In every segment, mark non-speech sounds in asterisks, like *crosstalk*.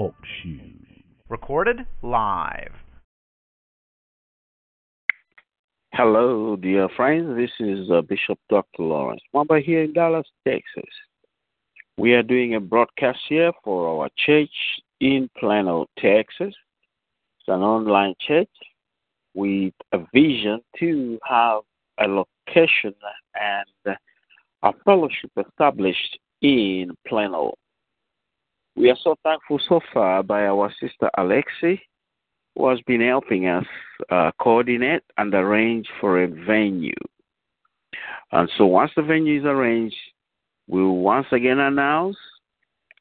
Talk shoes. Recorded live. Hello, dear friends. This is uh, Bishop Dr. Lawrence Mwamba here in Dallas, Texas. We are doing a broadcast here for our church in Plano, Texas. It's an online church with a vision to have a location and a fellowship established in Plano. We are so thankful so far by our sister Alexi, who has been helping us uh, coordinate and arrange for a venue. And so once the venue is arranged, we'll once again announce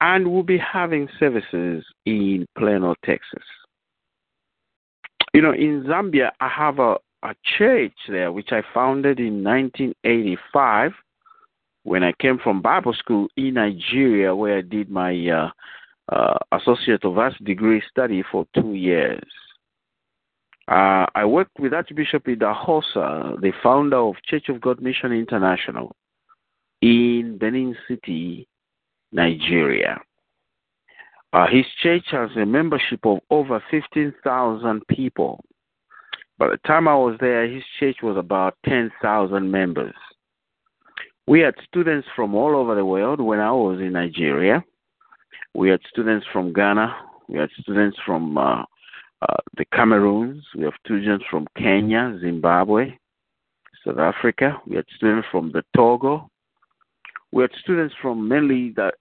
and we'll be having services in Plano, Texas. You know, in Zambia, I have a, a church there which I founded in 1985 when I came from Bible school in Nigeria, where I did my uh, uh, Associate of Arts degree study for two years. Uh, I worked with Archbishop Idahosa, the founder of Church of God Mission International in Benin City, Nigeria. Uh, his church has a membership of over 15,000 people. By the time I was there, his church was about 10,000 members. We had students from all over the world when I was in Nigeria. We had students from Ghana. We had students from uh, uh, the Cameroons. We have students from Kenya, Zimbabwe, South Africa. We had students from the Togo. We had students from mainly the,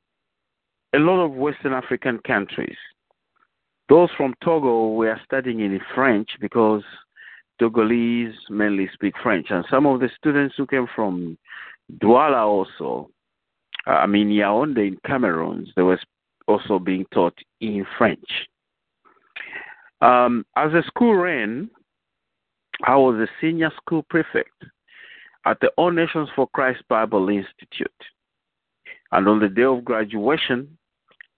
a lot of Western African countries. Those from Togo were studying in French because Togolese mainly speak French. And some of the students who came from Douala also, uh, I mean Yaoundé in Cameroon, they were also being taught in French. Um, as the school ran, I was a senior school prefect at the All Nations for Christ Bible Institute. And on the day of graduation,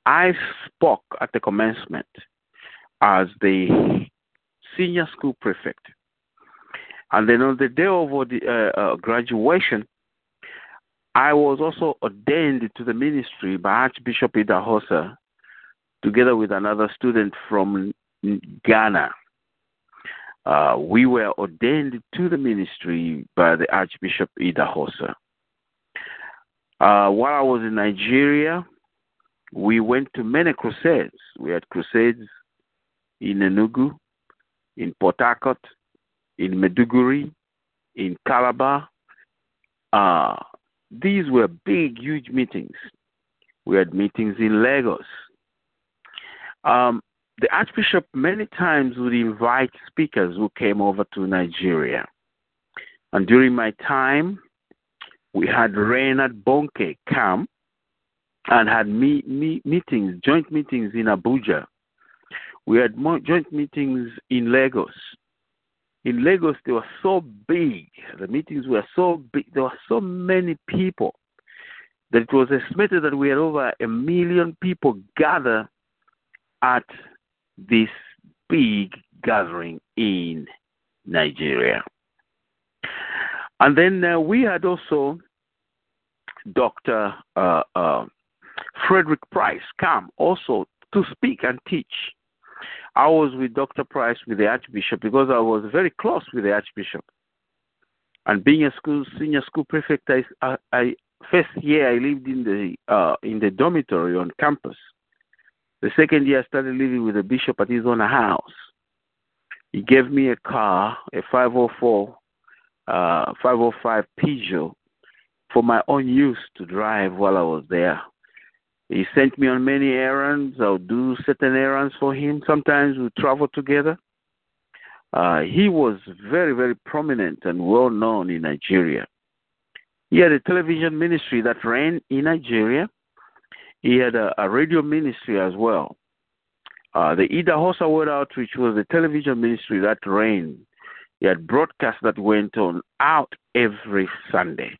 I spoke at the commencement as the senior school prefect. And then on the day of uh, uh, graduation, I was also ordained to the ministry by Archbishop Idahosa, together with another student from Ghana. Uh, we were ordained to the ministry by the Archbishop Idahosa. Uh, while I was in Nigeria, we went to many crusades. We had crusades in Enugu, in Port Harcourt, in Maiduguri, in Calabar. Uh, these were big, huge meetings. We had meetings in Lagos. Um, the Archbishop many times would invite speakers who came over to Nigeria. And during my time, we had Reinhard Bonnke come and had me, me, meetings, joint meetings in Abuja. We had joint meetings in Lagos. In Lagos, they were so big. The meetings were so big. There were so many people that it was estimated that we had over a million people gather at this big gathering in Nigeria. And then uh, we had also Dr. Uh, uh, Frederick Price come also to speak and teach. I was with Dr. Price with the Archbishop because I was very close with the Archbishop. And being a school senior school prefect, I, I first year I lived in the uh, in the dormitory on campus. The second year I started living with the bishop at his own house. He gave me a car, a 504, uh, 505 Peugeot, for my own use to drive while I was there. He sent me on many errands. I'll do certain errands for him. Sometimes we travel together. Uh, he was very, very prominent and well known in Nigeria. He had a television ministry that ran in Nigeria, He had a, a radio ministry as well. Uh, the Idahosa Word Outreach was the television ministry that ran. He had broadcasts that went on out every Sunday.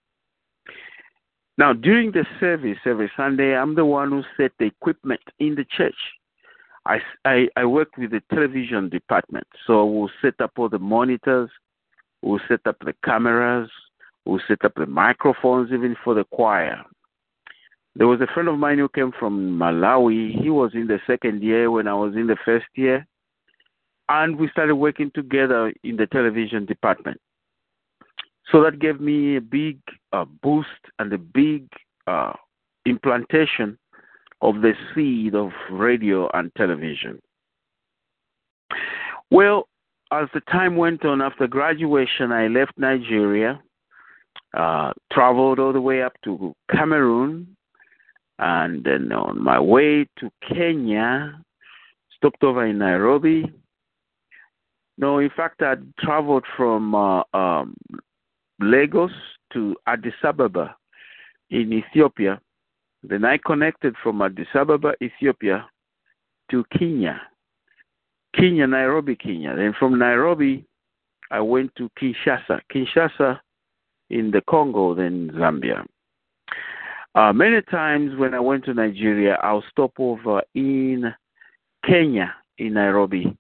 Now, during the service every Sunday, I'm the one who set the equipment in the church. I, I, I work with the television department, so we'll set up all the monitors, we'll set up the cameras, we'll set up the microphones even for the choir. There was a friend of mine who came from Malawi. He was in the second year when I was in the first year. And we started working together in the television department. So that gave me a big uh, boost and a big uh, implantation of the seed of radio and television. Well, as the time went on after graduation, I left Nigeria, uh, traveled all the way up to Cameroon, and then on my way to Kenya, stopped over in Nairobi. No, in fact, I traveled from uh, um, Lagos to Addis Ababa in Ethiopia. Then I connected from Addis Ababa, Ethiopia to Kenya. Kenya, Nairobi, Kenya. Then from Nairobi, I went to Kinshasa. Kinshasa in the Congo, then Zambia. Uh, many times when I went to Nigeria, I'll stop over in Kenya, in Nairobi,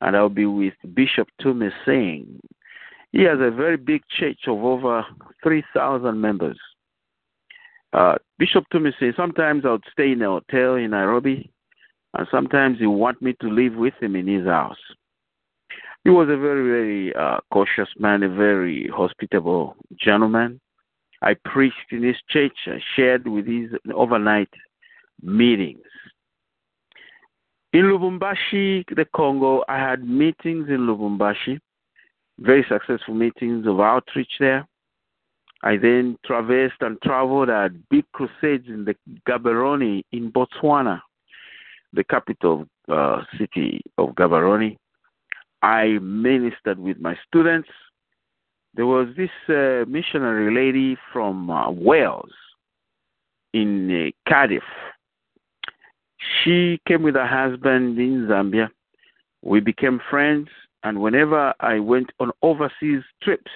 and I'll be with Bishop Tumi Singh. He has a very big church of over 3,000 members. Uh, Bishop Tumi Singh, sometimes I would stay in a hotel in Nairobi, and sometimes he want me to live with him in his house. He was a very, very uh, cautious man, a very hospitable gentleman. I preached in his church, I shared with his overnight meetings. In Lubumbashi, the Congo, I had meetings in Lubumbashi, very successful meetings of outreach there. I then traversed and traveled at big crusades in the Gaborone in Botswana, the capital uh, city of Gaborone. I ministered with my students there was this uh, missionary lady from uh, Wales in uh, Cardiff. She came with her husband in Zambia. We became friends, and whenever I went on overseas trips,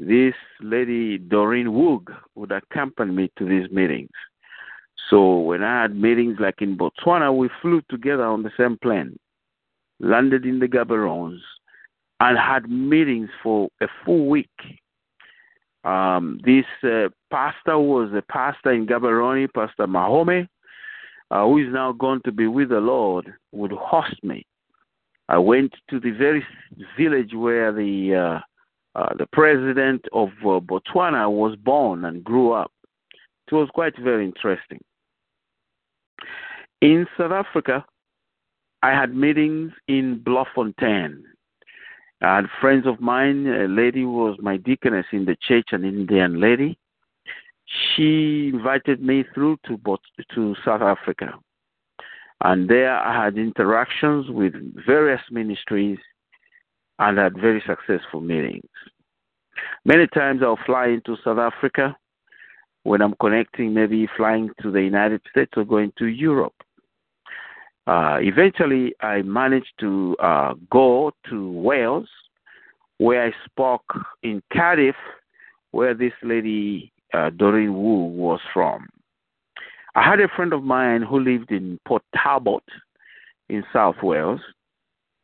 this lady, Doreen Woog, would accompany me to these meetings. So when I had meetings like in Botswana, we flew together on the same plane, landed in the Gaborone, and had meetings for a full week. Um, this uh, pastor was a pastor in Gaborone, Pastor Mahome, uh, who is now going to be with the Lord, would host me. I went to the very village where the uh, uh the president of uh, Botswana was born and grew up. It was quite very interesting. In South Africa, I had meetings in Bloemfontein. I had friends of mine, a lady was my deaconess in the church, an Indian lady. She invited me through to to South Africa, and there I had interactions with various ministries and had very successful meetings. Many times I'll fly into South Africa when I'm connecting, maybe flying to the United States or going to Europe. Uh, eventually, I managed to uh, go to Wales, where I spoke in Cardiff, where this lady, uh, Doreen Wu, was from. I had a friend of mine who lived in Port Talbot in South Wales.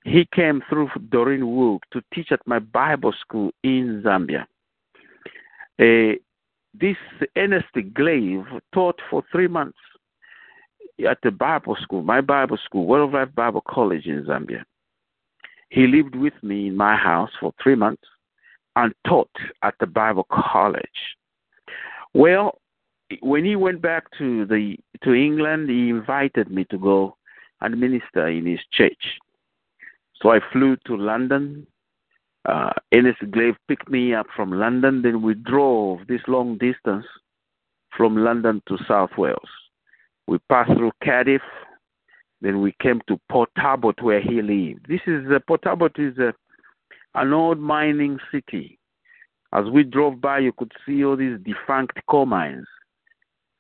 He came through Doreen Wu to teach at my Bible school in Zambia. Uh, this Ernest Glave taught for three months at the Bible school, my Bible school, Word of Life Bible College in Zambia. He lived with me in my house for three months and taught at the Bible college. Well, when he went back to the to England, he invited me to go and minister in his church. So I flew to London. Uh, Ernest Glave picked me up from London. Then we drove this long distance from London to South Wales. We passed through Cardiff. Then we came to Port Talbot, where he lived. This is uh, Port Talbot is a, uh, an old mining city. As we drove by, you could see all these defunct coal mines.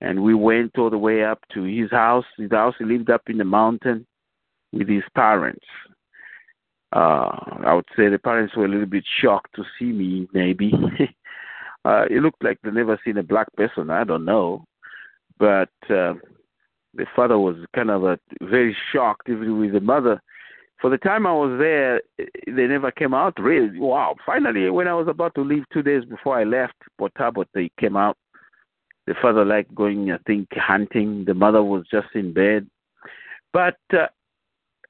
And we went all the way up to his house. His house he lived up in the mountain with his parents. Uh, I would say the parents were a little bit shocked to see me. Maybe *laughs* uh, it looked like they never seen a black person. I don't know, but uh, the father was kind of a, very shocked, even with the mother. For the time I was there, they never came out. Really, wow! Finally, when I was about to leave two days before I left Port Talbot, they came out. The father liked going, I think, hunting. The mother was just in bed. But uh,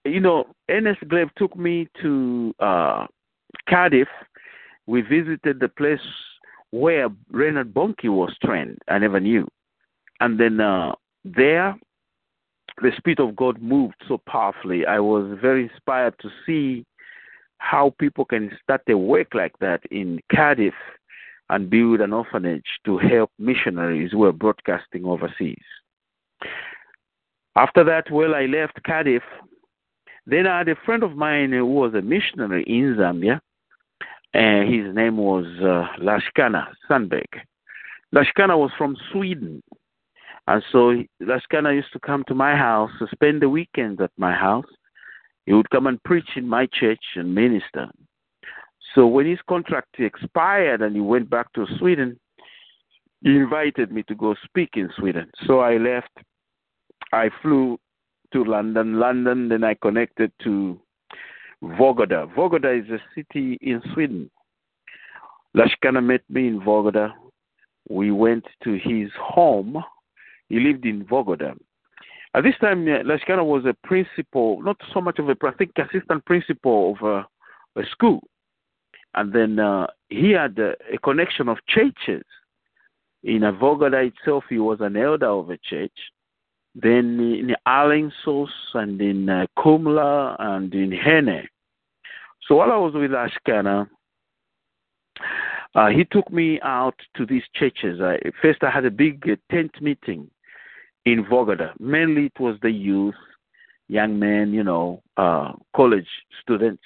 you know, Ernest Glave took me to uh, Cardiff. We visited the place where Reinhard Bonnke was trained. I never knew. And then uh, there, the Spirit of God moved so powerfully. I was very inspired to see how people can start a work like that in Cardiff and build an orphanage to help missionaries who were broadcasting overseas. After that, well, I left Cardiff then I had a friend of mine who was a missionary in Zambia, and his name was uh, Lashkana Sandberg. Lashkana was from Sweden, and so Lashkana used to come to my house to spend the weekends at my house. He would come and preach in my church and minister. So when his contract expired and he went back to Sweden, he invited me to go speak in Sweden. So I left. I flew to London. London, then I connected to Vårgårda. Vårgårda is a city in Sweden. Lashkana met me in Vårgårda. We went to his home. He lived in Vårgårda. At this time, Lashkana was a principal, not so much of a, I think, assistant principal of a, a school. And then uh, he had a, a, connection of churches. In Vårgårda itself, he was an elder of a church then in Alingsås and in uh, Kumla and in Hene. So while I was with Ashkana, uh, he took me out to these churches. I, first, I had a big uh, tent meeting in Vårgårda. Mainly, it was the youth, young men, you know, uh, college students.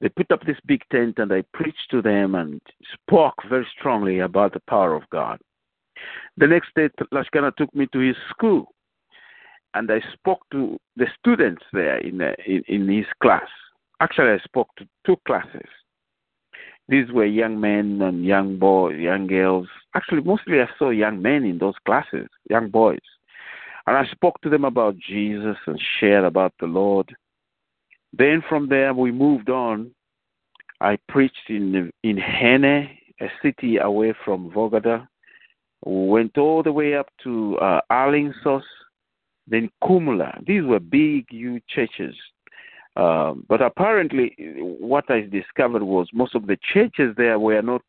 They put up this big tent, and I preached to them and spoke very strongly about the power of God. The next day, Lashkana took me to his school and I spoke to the students there in, uh, in, in his class. Actually, I spoke to two classes. These were young men and young boys, young girls. Actually, mostly I saw young men in those classes, young boys. And I spoke to them about Jesus and shared about the Lord. Then from there, we moved on. I preached in in Hene, a city away from Vårgårda. We went all the way up to uh, Alingsås, then Kumula. These were big, huge churches. Um, but apparently, what I discovered was most of the churches there were not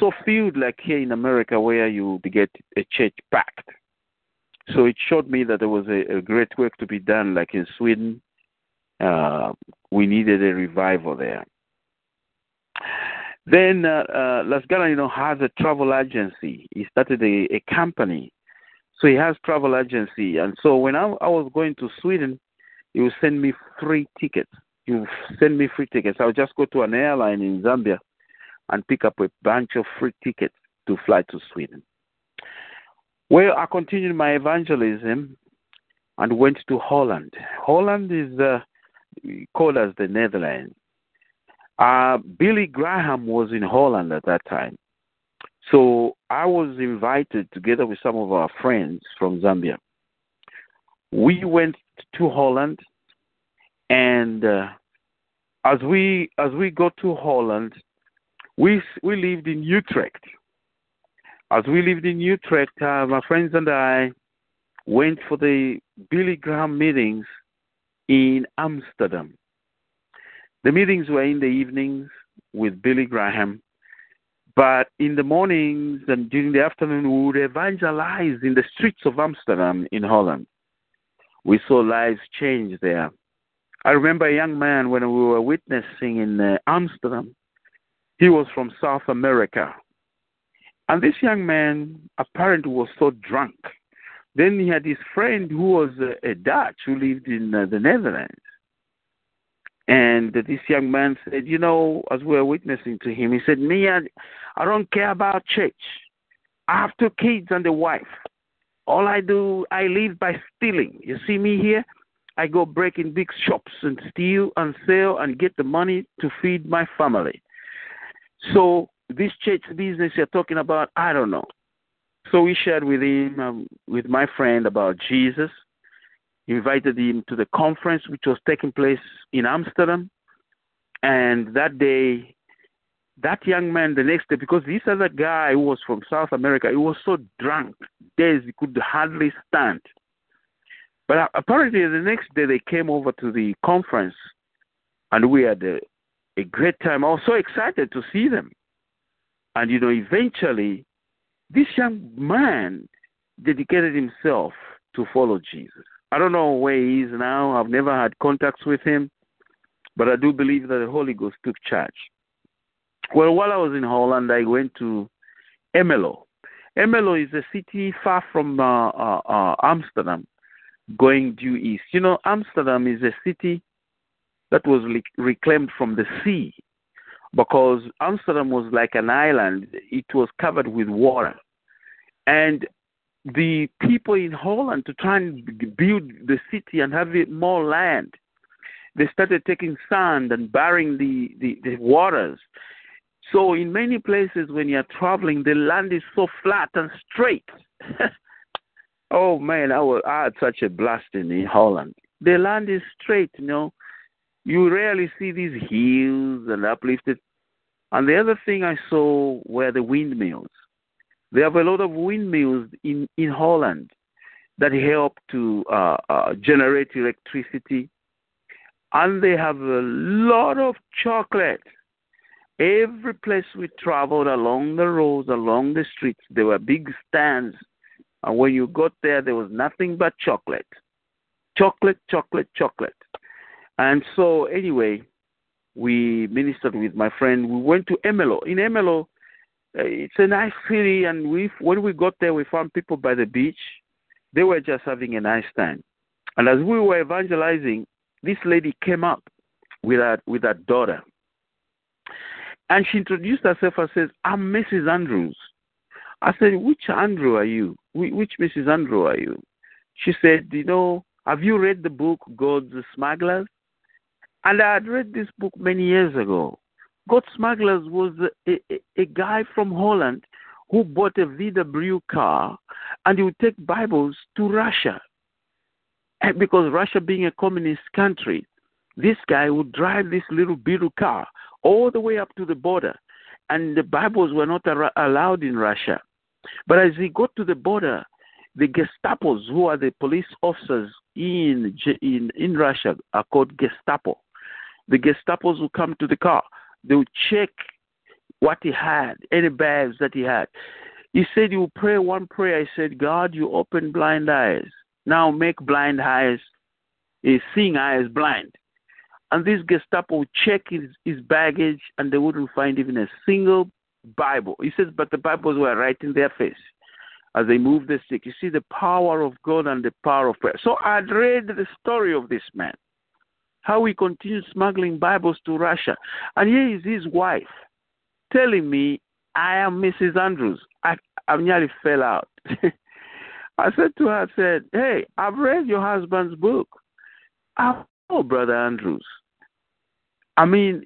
so filled like here in America, where you get a church packed. So it showed me that there was a, a great work to be done, like in Sweden. Uh, we needed a revival there. Then uh, uh, Lasgana, you know, has a travel agency. He started a, a company so he has travel agency, and so when I, I was going to Sweden, he would send me free tickets. He would send me free tickets. I would just go to an airline in Zambia and pick up a bunch of free tickets to fly to Sweden. Well, I continued my evangelism and went to Holland. Holland is uh, called as the Netherlands. Uh, Billy Graham was in Holland at that time. So I was invited together with some of our friends from Zambia. We went to Holland, and uh, as we as we got to Holland, we we lived in Utrecht. As we lived in Utrecht, uh, my friends and I went for the Billy Graham meetings in Amsterdam. The meetings were in the evenings with Billy Graham, but in the mornings and during the afternoon, we would evangelize in the streets of Amsterdam in Holland. We saw lives change there. I remember a young man when we were witnessing in uh, Amsterdam. He was from South America. And this young man apparently was so drunk. Then he had his friend who was a, Dutch who lived in uh, the Netherlands. And this young man said, You know, as we were witnessing to him, he said, Me, I, I don't care about church. I have two kids and a wife. All I do, I live by stealing. You see me here? I go break in big shops and steal and sell and get the money to feed my family. So this church business you're talking about, I don't know. So we shared with him, um, with my friend, about Jesus. Invited him to the conference, which was taking place in Amsterdam. And that day, that young man, the next day, because this other guy who was from South America, he was so drunk, days he could hardly stand. But apparently, the next day they came over to the conference, and we had a, a great time. I was so excited to see them. And you know, eventually, this young man dedicated himself to follow Jesus. I don't know where he is now. I've never had contacts with him, but I do believe that the Holy Ghost took charge. Well, while I was in Holland, I went to Ermelo. Ermelo is a city far from uh, uh, uh, Amsterdam, going due east. You know, Amsterdam is a city that was reclaimed from the sea because Amsterdam was like an island. It was covered with water. And the people in Holland, to try and build the city and have it more land, they started taking sand and burying the, the, the waters. So, in many places, when you're traveling, the land is so flat and straight. *laughs* oh man, I, was, I had such a blast in, in Holland. The land is straight, you know. You rarely see these hills and uplifted. And the other thing I saw were the windmills. They have a lot of windmills in, in Holland that help to uh, uh, generate electricity. And they have a lot of chocolate. Every place we traveled along the roads, along the streets, there were big stands. And when you got there, there was nothing but chocolate. Chocolate, chocolate, chocolate. And so, anyway, we ministered with my friend. We went to Emelo. In Ermelo, uh, Uh, it's a nice city, and we when we got there, we found people by the beach. They were just having a nice time. And as we were evangelizing, this lady came up with her with her daughter, and she introduced herself and says, "I'm Mrs. Andrews." I said, "Which Andrew are you? Which Mrs. Andrew are you?" She said, "You know, have you read the book God's Smugglers?" And I had read this book many years ago. God Smugglers was a, a, a guy from Holland who bought a VW car and he would take Bibles to Russia. And because Russia being a communist country, this guy would drive this little Beetle car all the way up to the border. And the Bibles were not allowed in Russia. But as he got to the border, the Gestapos, who are the police officers in, in, in Russia, are called Gestapo. The Gestapos would come to the car. They will check what he had, any bags that he had. He said, You pray one prayer. I said, God, you open blind eyes. Now make blind eyes, eh, seeing eyes blind. And this Gestapo would check his, his baggage and they wouldn't find even a single Bible. He says, But the Bibles were right in their face as they moved the stick. You see the power of God and the power of prayer. So I'd read the story of this man how he continued smuggling Bibles to Russia. And here is his wife telling me, I am Mrs. Andrews. I, I nearly fell out. *laughs* I said to her, I said, Hey, I've read your husband's book. I know, Brother Andrews. I mean,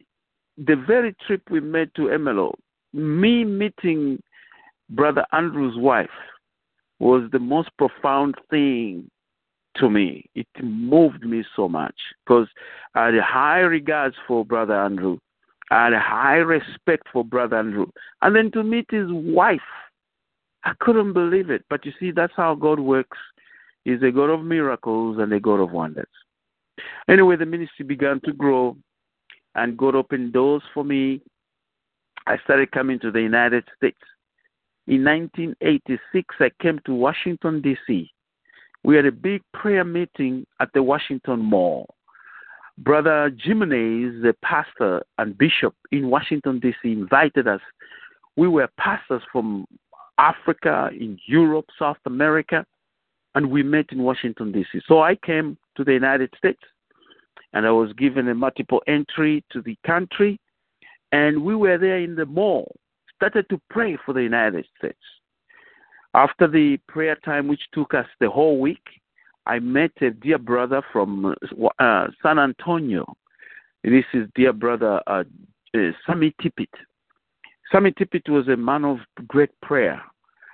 the very trip we made to Ermelo, me meeting Brother Andrew's wife was the most profound thing to me. It moved me so much because I had high regards for Brother Andrew. I had high respect for Brother Andrew. And then to meet his wife, I couldn't believe it. But you see, that's how God works. He's a God of miracles and a God of wonders. Anyway, the ministry began to grow and God opened doors for me. I started coming to the United States. In 1986, I came to Washington, D.C we had a big prayer meeting at the Washington Mall. Brother Jimenez, the pastor and bishop in Washington, D.C., invited us. We were pastors from Africa, in Europe, South America, and we met in Washington, D.C. So I came to the United States and I was given a multiple entry to the country, and we were there in the mall, started to pray for the United States. After the prayer time, which took us the whole week, I met a dear brother from uh, San Antonio. This is dear brother uh, uh, Sammy Tippit. Sammy Tippit was a man of great prayer.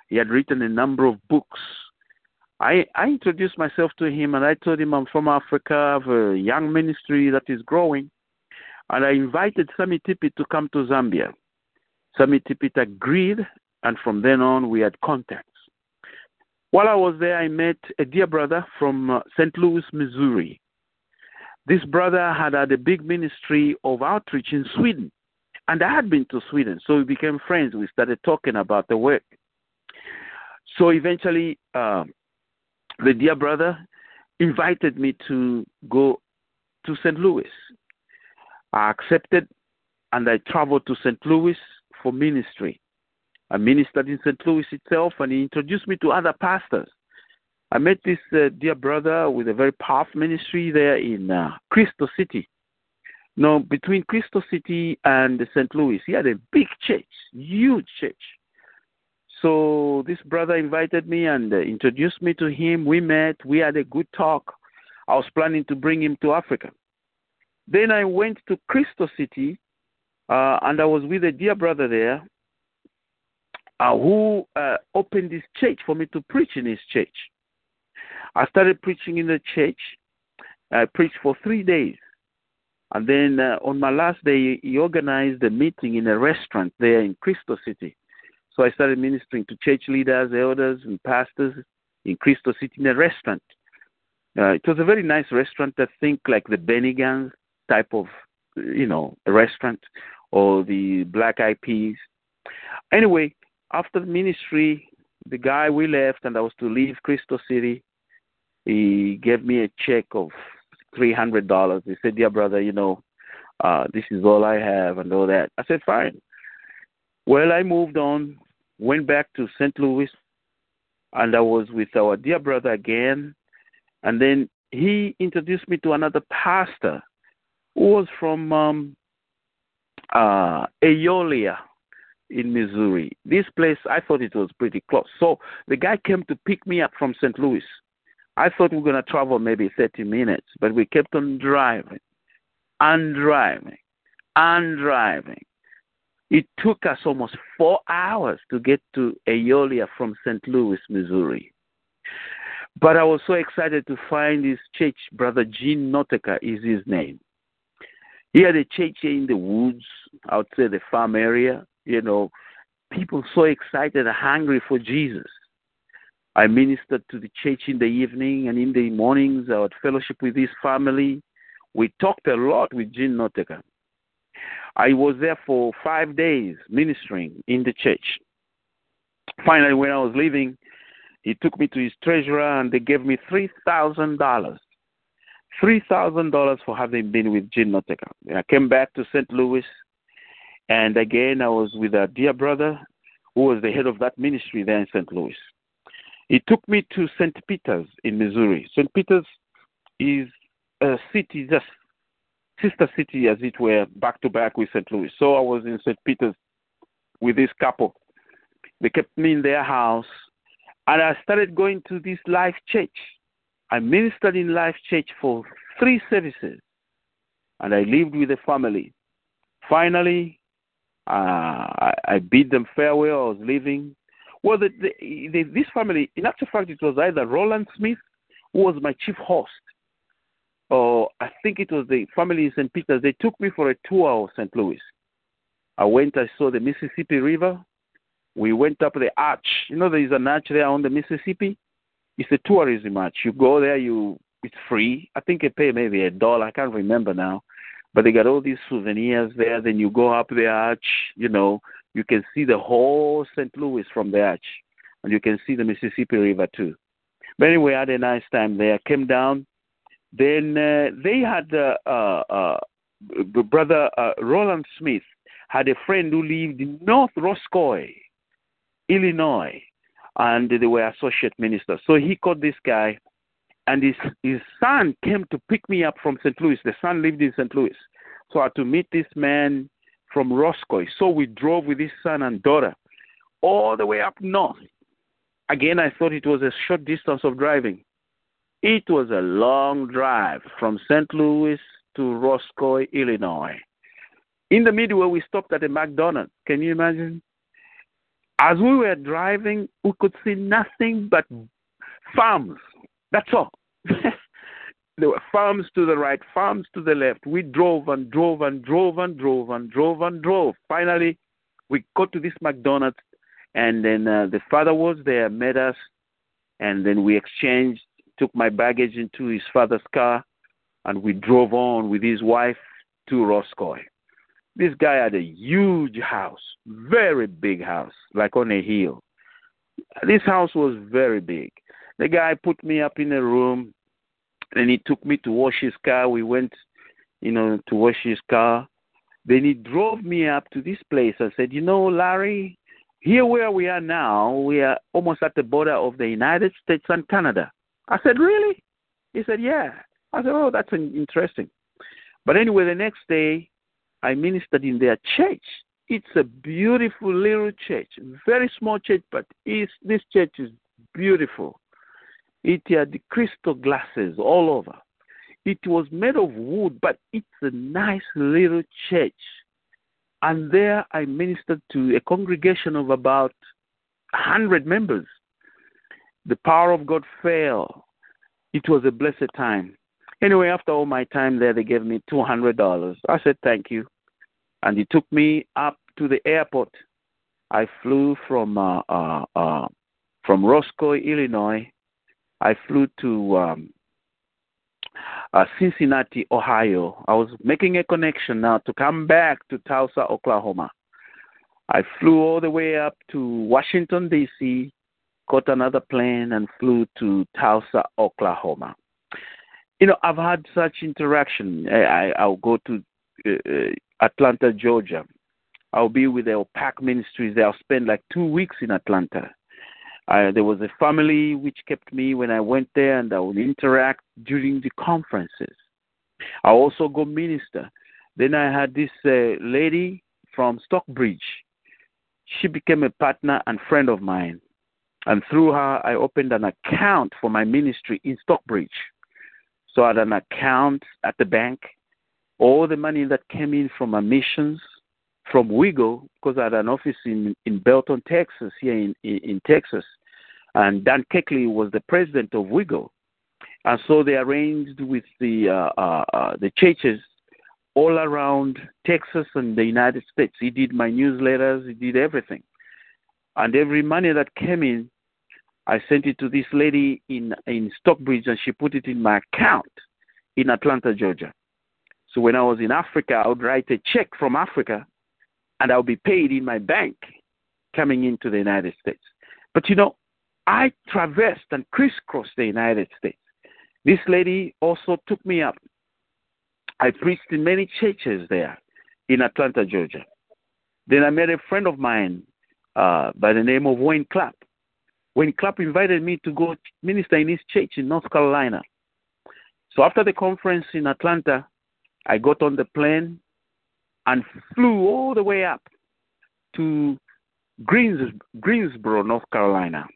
He had written a number of books. I, I introduced myself to him and I told him I'm from Africa, I have a young ministry that is growing. And I invited Sammy Tippit to come to Zambia. Sammy Tippit agreed, and from then on we had contacts. While I was there, I met a dear brother from uh, St. Louis, Missouri. This brother had had a big ministry of outreach in Sweden, and I had been to Sweden, so we became friends. We started talking about the work. So eventually, uh, the dear brother invited me to go to St. Louis. I accepted, and I traveled to St. Louis for ministry. I ministered in St. Louis itself, and he introduced me to other pastors. I met this uh, dear brother with a very powerful ministry there in uh, Crystal City. Now, between Crystal City and St. Louis, he had a big church, huge church. So this brother invited me and uh, introduced me to him. We met. We had a good talk. I was planning to bring him to Africa. Then I went to Crystal City, uh, and I was with a dear brother there uh, who uh, opened this church for me to preach in his church. I started preaching in the church. I preached for three days. And then uh, on my last day, he organized a meeting in a restaurant there in Crystal City. So I started ministering to church leaders, elders, and pastors in Crystal City in a restaurant. Uh, it was a very nice restaurant. I think like the Bennigan's type of, you know, restaurant or the Black Eyed Peas. Anyway, after the ministry, the guy we left and I was to leave Crystal City, he gave me a check of three hundred dollars. He said, "Dear brother, you know, uh, this is all I have and all that." I said, "Fine." Well, I moved on, went back to St. Louis, and I was with our dear brother again, and then he introduced me to another pastor who was from um, uh, Eola, in Missouri. This place, I thought it was pretty close. So the guy came to pick me up from St. Louis. I thought we were going to travel maybe 30 minutes, but we kept on driving and driving and driving. It took us almost four hours to get to Eola from St. Louis, Missouri. But I was so excited to find this church. Brother Gene Noteka is his name. He had a church in the woods outside the farm area you know, people so excited and hungry for Jesus. I ministered to the church in the evening and in the mornings. I would fellowship with his family. We talked a lot with Gene Noteka. I was there for five days ministering in the church. Finally, when I was leaving, he took me to his treasurer and they gave me three thousand dollars. Three thousand dollars for having been with Gene Noteka. I came back to St. Louis and again, I was with a dear brother who was the head of that ministry there in St. Louis. He took me to St. Peter's in Missouri. St. Peter's is a city, just sister city, as it were, back to back with St. Louis. So I was in St. Peter's with this couple. They kept me in their house, and I started going to this life church. I ministered in life church for three services, and I lived with the family. Finally, uh, I, I bid them farewell. I was leaving. Well, the, the, the, this family, in actual fact, it was either Roland Smith, who was my chief host, or I think it was the family in St. Peter's. They took me for a tour of St. Louis. I went, I saw the Mississippi River. We went up the arch. You know, there is an arch there on the Mississippi. It's a tourism arch. You go there, you it's free. I think you pay maybe a dollar. I can't remember now. But they got all these souvenirs there. Then you go up the arch, you know, you can see the whole St. Louis from the arch, and you can see the Mississippi River too. But anyway, I had a nice time there. Came down. Then uh, they had uh, uh, uh, brother uh, Roland Smith had a friend who lived in North Roscoe, Illinois, and they were associate ministers. So he called this guy and his his son came to pick me up from St. Louis. The son lived in St. Louis, so I had to meet this man from Roscoe. So we drove with his son and daughter all the way up north Again, I thought it was a short distance of driving. It was a long drive from St. Louis to Roscoe, Illinois. In the midway, we stopped at a McDonald's. Can you imagine? As we were driving, we could see nothing but farms. That's all. *laughs* there were farms to the right, farms to the left. We drove and drove and drove and drove and drove and drove. Finally, we got to this McDonald's, and then uh, the father was there, met us, and then we exchanged, took my baggage into his father's car, and we drove on with his wife to Roscoe. This guy had a huge house, very big house, like on a hill. This house was very big. The guy put me up in a room, and he took me to wash his car. We went, you know, to wash his car. Then he drove me up to this place and said, You know, Larry, here where we are now, we are almost at the border of the United States and Canada. I said, Really? He said, Yeah. I said, Oh, that's interesting. But anyway, the next day, I ministered in their church. It's a beautiful little church, very small church, but this church is beautiful. It had crystal glasses all over. It was made of wood, but it's a nice little church. And there I ministered to a congregation of about 100 members. The power of God fell. It was a blessed time. Anyway, after all my time there, they gave me $200. I said, thank you. And he took me up to the airport. I flew from uh, uh, uh, from Roscoe, Illinois. I flew to um, uh, Cincinnati, Ohio. I was making a connection now to come back to Tulsa, Oklahoma. I flew all the way up to Washington, D.C., caught another plane, and flew to Tulsa, Oklahoma. You know, I've had such interaction. I, I'll go to uh, uh Atlanta, Georgia. I'll be with the OPAC ministries. there. I'll spend like two weeks in Atlanta. I, there was a family which kept me when I went there, and I would interact during the conferences. I also go minister. Then I had this uh, lady from Stockbridge. She became a partner and friend of mine. And through her, I opened an account for my ministry in Stockbridge. So I had an account at the bank. All the money that came in from my missions, from WIGO, because I had an office in, in Belton, Texas, here in, in, in Texas. And Dan Keckley was the president of WIGO. And so they arranged with the, uh, uh, uh, the churches all around Texas and the United States. He did my newsletters, he did everything. And every money that came in, I sent it to this lady in, in Stockbridge, and she put it in my account in Atlanta, Georgia. So when I was in Africa, I would write a check from Africa and I'll be paid in my bank coming into the United States. But you know, I traversed and crisscrossed the United States. This lady also took me up. I preached in many churches there in Atlanta, Georgia. Then I met a friend of mine uh, by the name of Wayne Clapp. Wayne Clapp invited me to go minister in his church in North Carolina. So after the conference in Atlanta, I got on the plane and flew all the way up to Greens, Greensboro, North Carolina.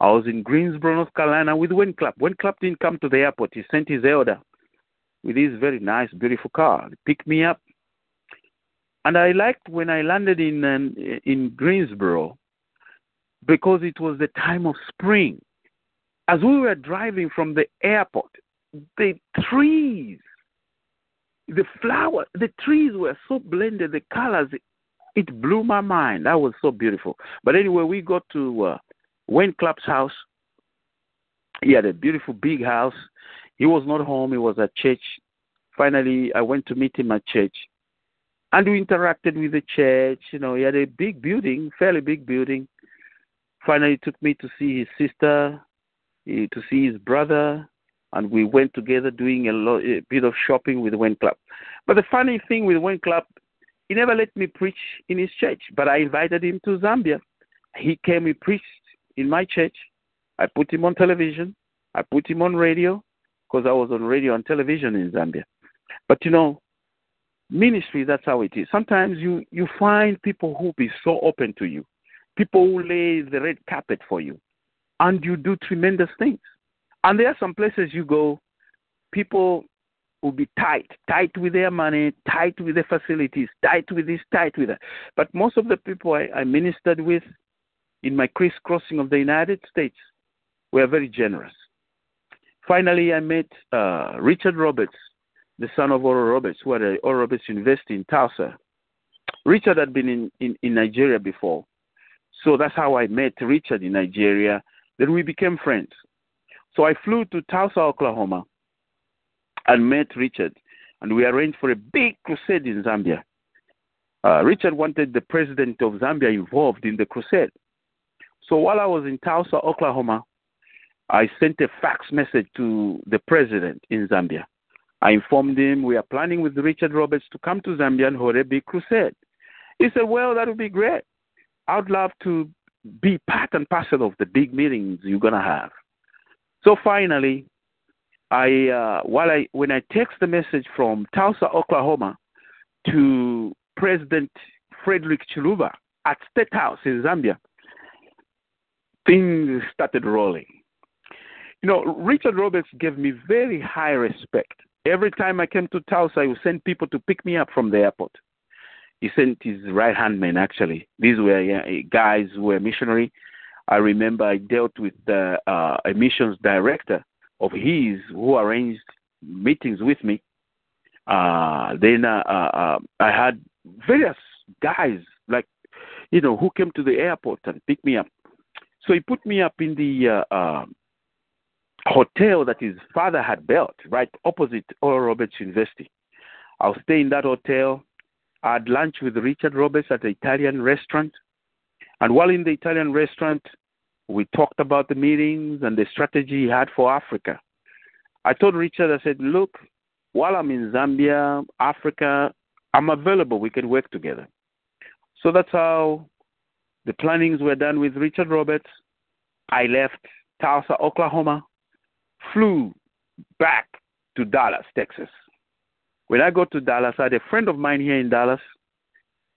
I was in Greensboro, North Carolina with Wayne Clapp. Wayne Clapp didn't come to the airport. He sent his elder with his very nice, beautiful car. He picked me up. And I liked when I landed in, um, in Greensboro because it was the time of spring. As we were driving from the airport, the trees the flower, the trees were so blended, the colors, it blew my mind. That was so beautiful. But anyway, we got to uh, Wayne Clapp's house. He had a beautiful big house. He was not home, he was at church. Finally, I went to meet him at church. And we interacted with the church. You know, he had a big building, fairly big building. Finally, took me to see his sister, to see his brother, and we went together doing a, lot, a bit of shopping with Wayne Clapp. But the funny thing with Wayne Clapp, he never let me preach in his church, but I invited him to Zambia. He came, he preached in my church. I put him on television. I put him on radio because I was on radio and television in Zambia. But you know, ministry, that's how it is. Sometimes you, you find people who be so open to you, people who lay the red carpet for you. and you do tremendous things. And there are some places you go, people will be tight, tight with their money, tight with their facilities, tight with this, tight with that. But most of the people I, I ministered with in my crisscrossing of the United States were very generous. Finally, I met uh, Richard Roberts, the son of Oral Roberts, who had at Oral Roberts University in Tulsa. Richard had been in, in, in Nigeria before. So that's how I met Richard in Nigeria. Then we became friends. So I flew to Tulsa, Oklahoma, and met Richard, and we arranged for a big crusade in Zambia. Uh, Richard wanted the president of Zambia involved in the crusade. So while I was in Tulsa, Oklahoma, I sent a fax message to the president in Zambia. I informed him we are planning with Richard Roberts to come to Zambia and hold a big crusade. He said, Well, that would be great. I'd love to be part and parcel of the big meetings you're going to have. So finally, I uh, while I when I text the message from Tulsa, Oklahoma, to President Frederick Chiluba at State House in Zambia, things started rolling. You know, Richard Roberts gave me very high respect. Every time I came to Tulsa, he would send people to pick me up from the airport. He sent his right hand men, actually. These were guys who were missionary. I remember I dealt with the uh, a missions director of his who arranged meetings with me. Uh, then uh, uh, uh, I had various guys, like, you know, who came to the airport and picked me up. So he put me up in the uh hotel that his father had built right opposite Oral Roberts University. I'll stay in that hotel. I had lunch with Richard Roberts at the Italian restaurant. And while in the Italian restaurant, we talked about the meetings and the strategy he had for Africa. I told Richard, I said, look, while I'm in Zambia, Africa, I'm available. We can work together. So that's how the plannings were done with Richard Roberts. I left Tulsa, Oklahoma, flew back to Dallas, Texas. When I got to Dallas, I had a friend of mine here in Dallas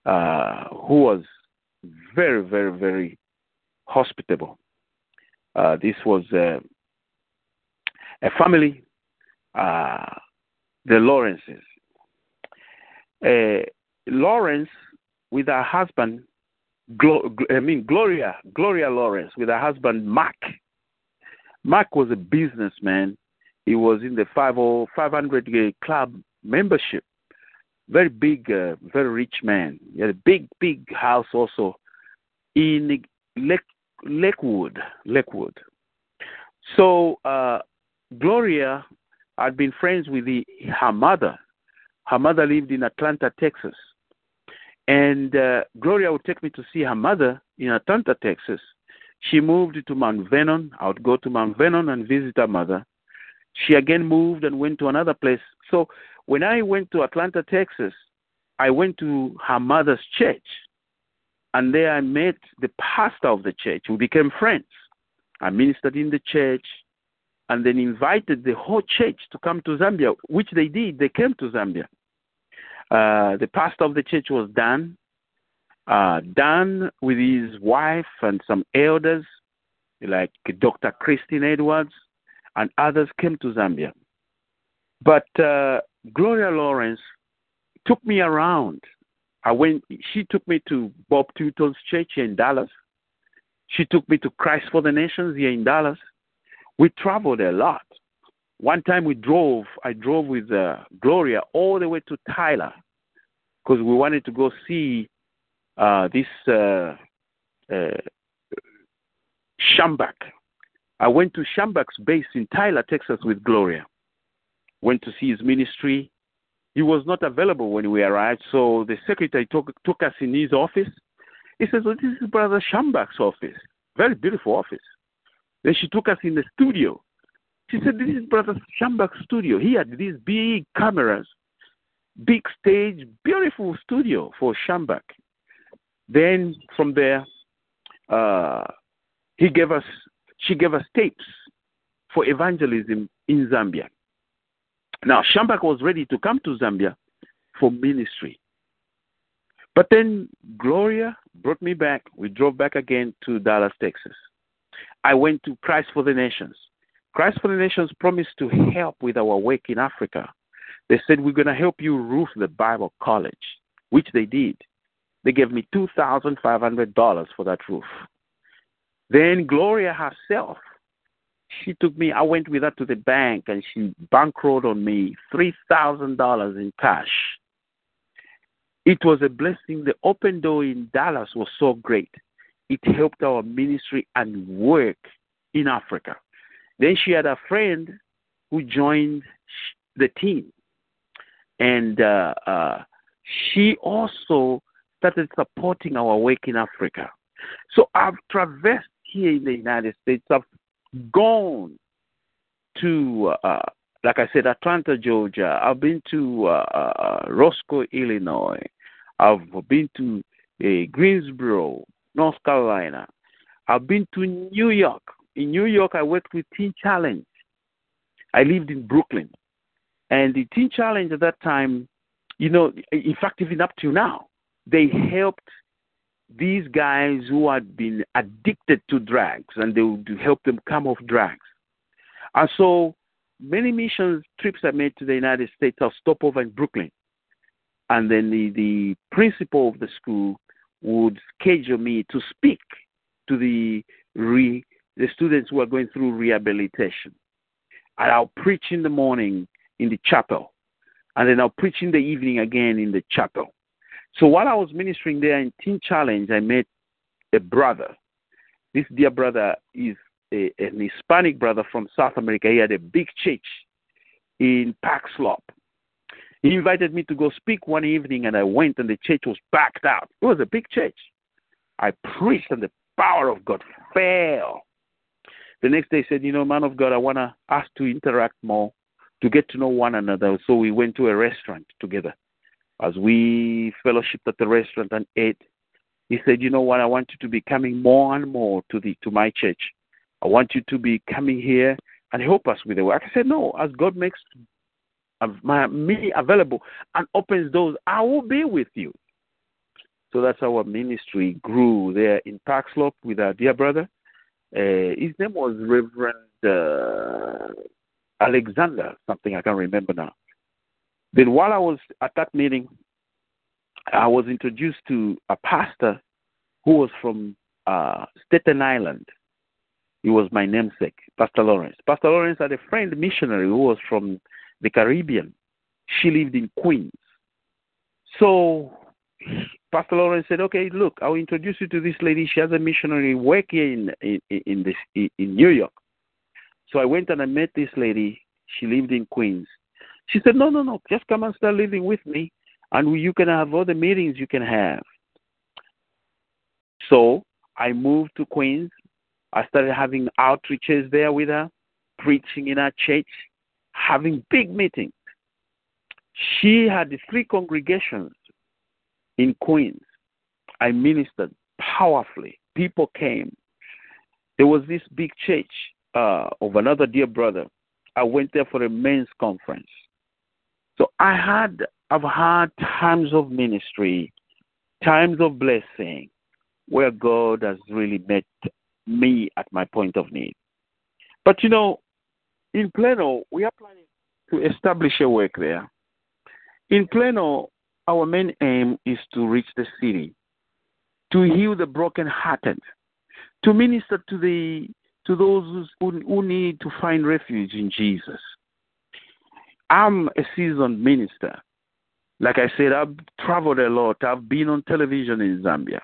uh, who was very, very, very hospitable. Uh, this was uh, a family, uh, the Lawrences. Uh, Lawrence, with her husband, Glo- I mean Gloria, Gloria Lawrence, with her husband Mark. Mark was a businessman. He was in the 50, 500 club membership. Very big, uh, very rich man. He had a big, big house also in Lake Lakewood, Lakewood. So uh, Gloria had been friends with the, her mother. Her mother lived in Atlanta, Texas, and uh, Gloria would take me to see her mother in Atlanta, Texas. She moved to Mount Vernon. I would go to Mount Vernon and visit her mother. She again moved and went to another place. So when I went to Atlanta, Texas, I went to her mother's church and there I met the pastor of the church. We became friends. I ministered in the church and then invited the whole church to come to Zambia, which they did. They came to Zambia. Uh, the pastor of the church was Dan. Uh, Dan, with his wife and some elders, like Dr. Christine Edwards, and others, came to Zambia. But uh, Gloria Lawrence took me around I went. She took me to Bob Tilton's church here in Dallas. She took me to Christ for the Nations here in Dallas. We traveled a lot. One time we drove. I drove with uh, Gloria all the way to Tyler because we wanted to go see uh, this uh, uh, Schambach. I went to Schambach's base in Tyler, Texas, with Gloria. Went to see his ministry. He was not available when we arrived, so the secretary took, took us in his office. He says, well, This is Brother Schambach's office. Very beautiful office. Then she took us in the studio. She said, This is Brother Schambach's studio. He had these big cameras, big stage, beautiful studio for Schambach. Then from there, uh, he gave us, she gave us tapes for evangelism in Zambia. Now, Schambach was ready to come to Zambia for ministry. But then Gloria brought me back. We drove back again to Dallas, Texas. I went to Christ for the Nations. Christ for the Nations promised to help with our work in Africa. They said, We're going to help you roof the Bible College, which they did. They gave me $2,500 for that roof. Then Gloria herself, she took me, I went with her to the bank and she bankrolled on me $3,000 in cash. It was a blessing. The open door in Dallas was so great. It helped our ministry and work in Africa. Then she had a friend who joined the team. And uh, uh, she also started supporting our work in Africa. So I've traversed here in the United States. I've gone to, uh, like I said, Atlanta, Georgia. I've been to uh, uh, Roscoe, Illinois. I've been to uh, Greensboro, North Carolina. I've been to New York. In New York, I worked with Teen Challenge. I lived in Brooklyn. And the Teen Challenge at that time, you know, in fact, even up to now, they helped these guys who had been addicted to drugs and they would help them come off drugs. And so many mission trips I made to the United States, I'll stop over in Brooklyn. And then the, the principal of the school would schedule me to speak to the re, the students who are going through rehabilitation. And I'll preach in the morning in the chapel. And then I'll preach in the evening again in the chapel. So while I was ministering there in Teen Challenge, I met a brother. This dear brother is a, an Hispanic brother from South America. He had a big church in Park Slope. He invited me to go speak one evening, and I went, and the church was packed out. It was a big church. I preached, and the power of God fell. The next day, he said, You know, man of God, I want to ask to interact more, to get to know one another. So we went to a restaurant together. As we fellowshiped at the restaurant and ate, he said, "You know what? I want you to be coming more and more to the to my church. I want you to be coming here and help us with the work." I said, "No. As God makes my, me available and opens doors, I will be with you." So that's how our ministry grew there in Park Slope with our dear brother. Uh, his name was Reverend uh, Alexander, something I can't remember now. Then, while I was at that meeting, I was introduced to a pastor who was from uh, Staten Island. He was my namesake, Pastor Lawrence. Pastor Lawrence had a friend missionary who was from the Caribbean. She lived in Queens. So Pastor Lawrence said, "Okay, look, I'll introduce you to this lady. She has a missionary work here in in, in this in New York." So I went and I met this lady. She lived in Queens. She said, No, no, no, just come and start living with me, and you can have all the meetings you can have. So I moved to Queens. I started having outreaches there with her, preaching in her church, having big meetings. She had three congregations in Queens. I ministered powerfully. People came. There was this big church uh, of another dear brother. I went there for a men's conference. So I had I've had times of ministry, times of blessing, where God has really met me at my point of need. But you know, in Plano, we are planning to establish a work there. In Plano, our main aim is to reach the city, to heal the brokenhearted, to minister to the to those who, who need to find refuge in Jesus. I'm a seasoned minister. Like I said, I've traveled a lot. I've been on television in Zambia.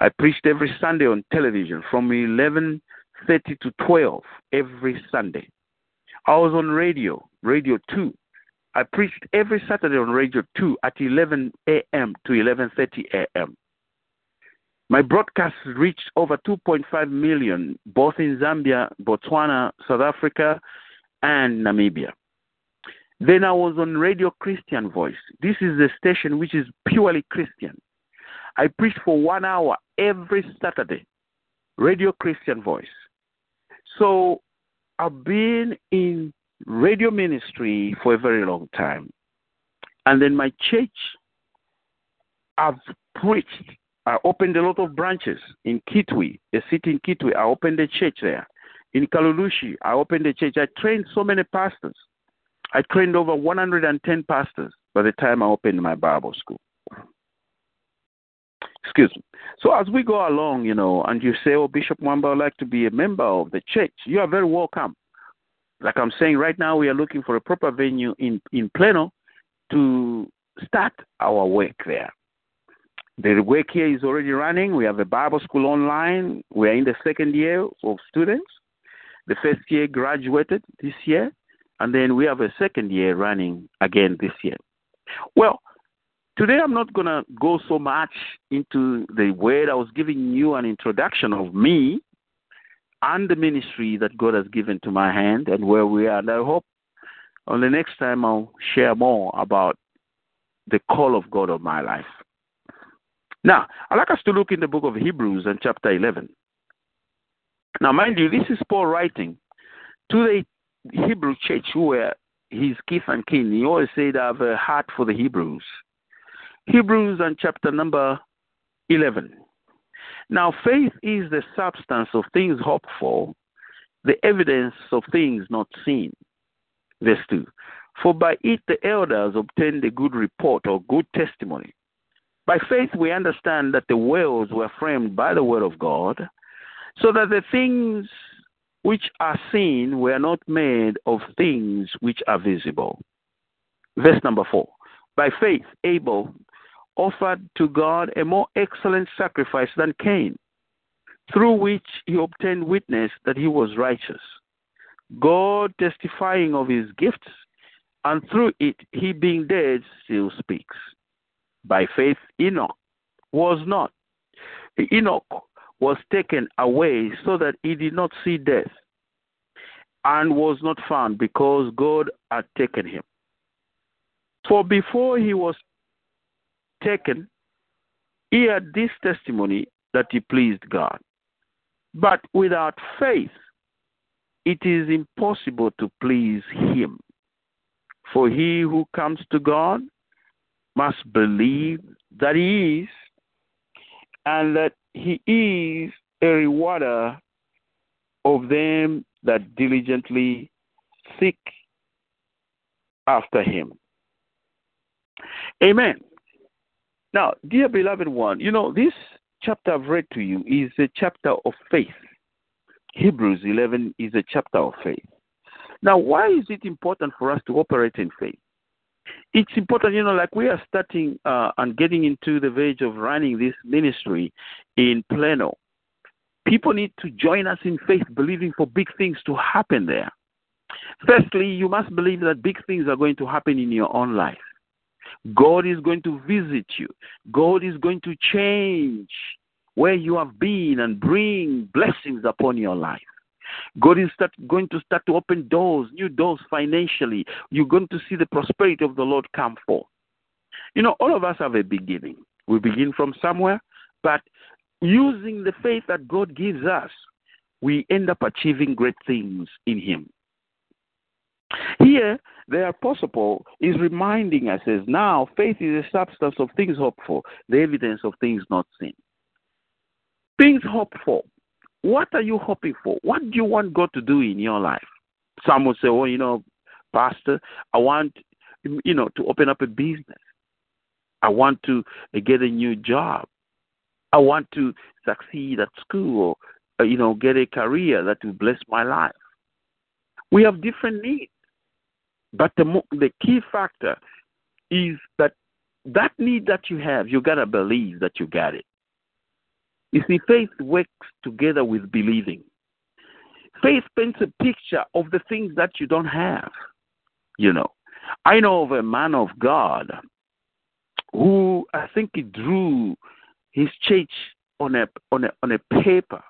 I preached every Sunday on television from 11:30 to 12 every Sunday. I was on radio, Radio 2. I preached every Saturday on Radio 2 at 11 a.m. to 11:30 a.m. My broadcasts reached over 2.5 million, both in Zambia, Botswana, South Africa, and Namibia. Then I was on Radio Christian Voice. This is a station which is purely Christian. I preached for one hour every Saturday. Radio Christian Voice. So I've been in radio ministry for a very long time. And then my church, I've preached I opened a lot of branches in Kitwe, a city in Kitwe. I opened a church there. In Kalulushi, I opened a church. I trained so many pastors. I trained over 110 pastors by the time I opened my Bible school. Excuse me. So as we go along, you know, and you say, "Oh, Bishop Mwamba would like to be a member of the church," you are very welcome. Like I'm saying right now, we are looking for a proper venue in in Plano to start our work there. The work here is already running. We have a Bible school online. We are in the second year of students. The first year graduated this year, and then we have a second year running again this year. Well, today I'm not going to go so much into the word. I was giving you an introduction of me and the ministry that God has given to my hand and where we are. And I hope on the next time I'll share more about the call of God on my life. Now, I'd like us to look in the book of Hebrews and chapter 11. Now, mind you, this is Paul writing to the Hebrew church who were his kith and kin. He always said, I have a heart for the Hebrews. Hebrews and chapter number 11. Now, faith is the substance of things hoped for, the evidence of things not seen. Verse 2. For by it the elders obtained a good report or good testimony. By faith we understand that the worlds were framed by the word of God, so that the things which are seen were not made of things which are visible. Verse number 4. By faith Abel offered to God a more excellent sacrifice than Cain, through which he obtained witness that he was righteous. God testifying of his gifts, and through it he being dead still speaks. By faith Enoch was not. Enoch was taken away so that he did not see death, and was not found because God had taken him. For before he was taken, he had this testimony that he pleased God. But without faith, it is impossible to please him. For he who comes to God must believe that he is, and that he is a rewarder of them that diligently seek after him. Amen. Now, dear beloved one, you know, this chapter I've read to you is a chapter of faith. Hebrews 11 is a chapter of faith. Now, why is it important for us to operate in faith? It's important, you know, like we are starting uh, and getting into the verge of running this ministry in Plano. People need to join us in faith, believing for big things to happen there. Firstly, you must believe that big things are going to happen in your own life. God is going to visit you. God is going to change where you have been and bring blessings upon your life. God is start, going to start to open doors, new doors financially. You're going to see the prosperity of the Lord come forth. You know, all of us have a beginning. We begin from somewhere, but using the faith that God gives us, we end up achieving great things in Him. Here, the apostle is reminding us, says, now faith is a substance of things hoped for, the evidence of things not seen. Things hoped for. What are you hoping for? What do you want God to do in your life? Some will say, well, you know, Pastor, I want, you know, to open up a business. I want to get a new job. I want to succeed at school or, uh, you know, get a career that will bless my life. We have different needs. But the, the key factor is that that need that you have, you got to believe that you got it. You see, faith works together with believing. Faith paints a picture of the things that you don't have. You know, I know of a man of God who I think he drew his church on a on a on a paper.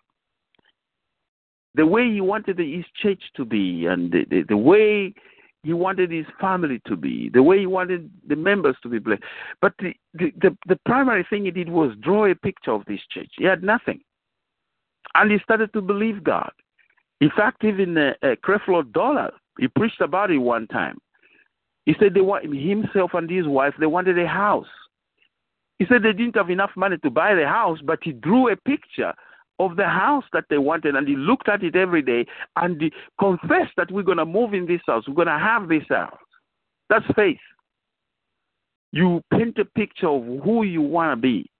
The way he wanted his church to be, and the, the, the way he wanted his family to be, the way he wanted the members to be blessed. But the, the, the, the primary thing he did was draw a picture of this church. He had nothing. And he started to believe God. In fact, even uh, uh, Creflo Dollar, he preached about it one time. He said they want himself and his wife, they wanted a house. He said they didn't have enough money to buy the house, but he drew a picture of the house that they wanted and he looked at it every day and he confessed that we're going to move in this house. We're going to have this house. That's faith. You paint a picture of who you want to be.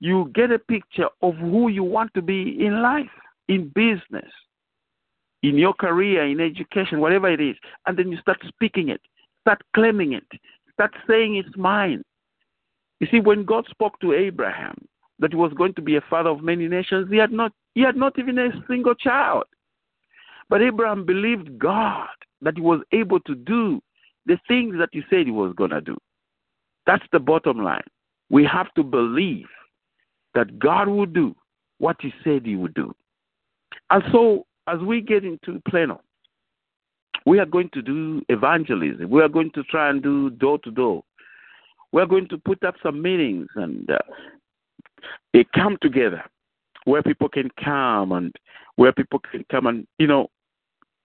You get a picture of who you want to be in life, in business, in your career, in education, whatever it is. And then you start speaking it, start claiming it, start saying it's mine. You see, when God spoke to Abraham that he was going to be a father of many nations, he had not he had not even a single child. But Abraham believed God that he was able to do the things that he said he was going to do. That's the bottom line. We have to believe that God will do what he said he would do. And so, as we get into Plano, we are going to do evangelism. We are going to try and do door to door. We're going to put up some meetings and uh, they come together where people can come and where people can come and, you know,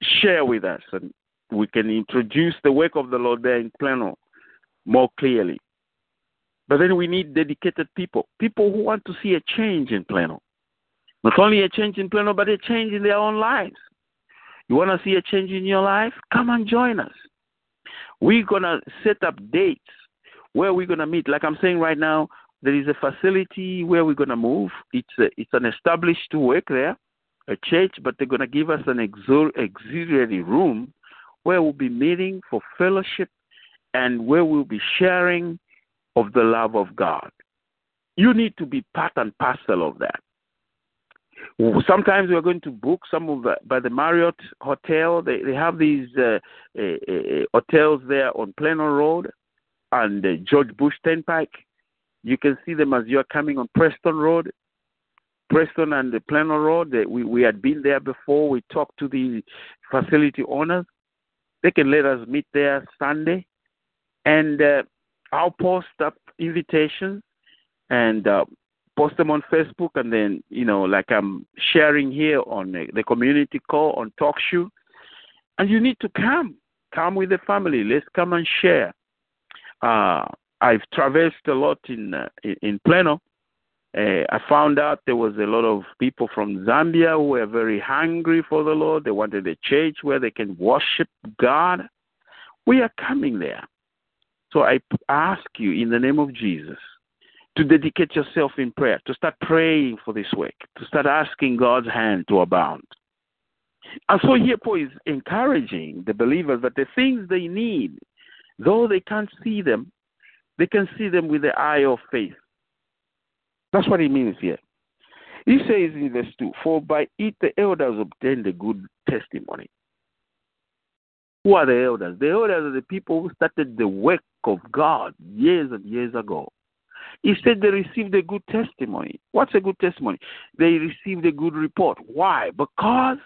share with us and we can introduce the work of the Lord there in Plano more clearly. But then we need dedicated people, people who want to see a change in Plano. Not only a change in Plano, but a change in their own lives. You want to see a change in your life? Come and join us. We're going to set up dates where we're going to meet. Like I'm saying right now, there is a facility where we're going to move. It's, a, it's an established work there, a church, but they're going to give us an auxiliary room where we'll be meeting for fellowship and where we'll be sharing of the love of God. You need to be part and parcel of that. Sometimes we're going to book some of the, by the Marriott Hotel. They they have these uh, uh, uh, hotels there on Plano Road and uh, George Bush Turnpike. You can see them as you're coming on Preston Road, Preston and the Plano Road. We we had been there before. We talked to the facility owners. They can let us meet there Sunday, and uh, I'll post up invitations and uh, post them on Facebook, and then you know, like I'm sharing here on the, the community call on TalkShoe, and you need to come, come with the family. Let's come and share. Uh, I've traversed a lot in uh, in Plano. Uh, I found out there was a lot of people from Zambia who were very hungry for the Lord. They wanted a church where they can worship God. We are coming there. So I ask you in the name of Jesus to dedicate yourself in prayer, to start praying for this work, to start asking God's hand to abound. And so here Paul is encouraging the believers that the things they need, though they can't see them, they can see them with the eye of faith. That's what he means here. He says in verse 2 For by it the elders obtained a good testimony. Who are the elders? The elders are the people who started the work of God years and years ago. He said they received a good testimony. What's a good testimony? They received a good report. Why? Because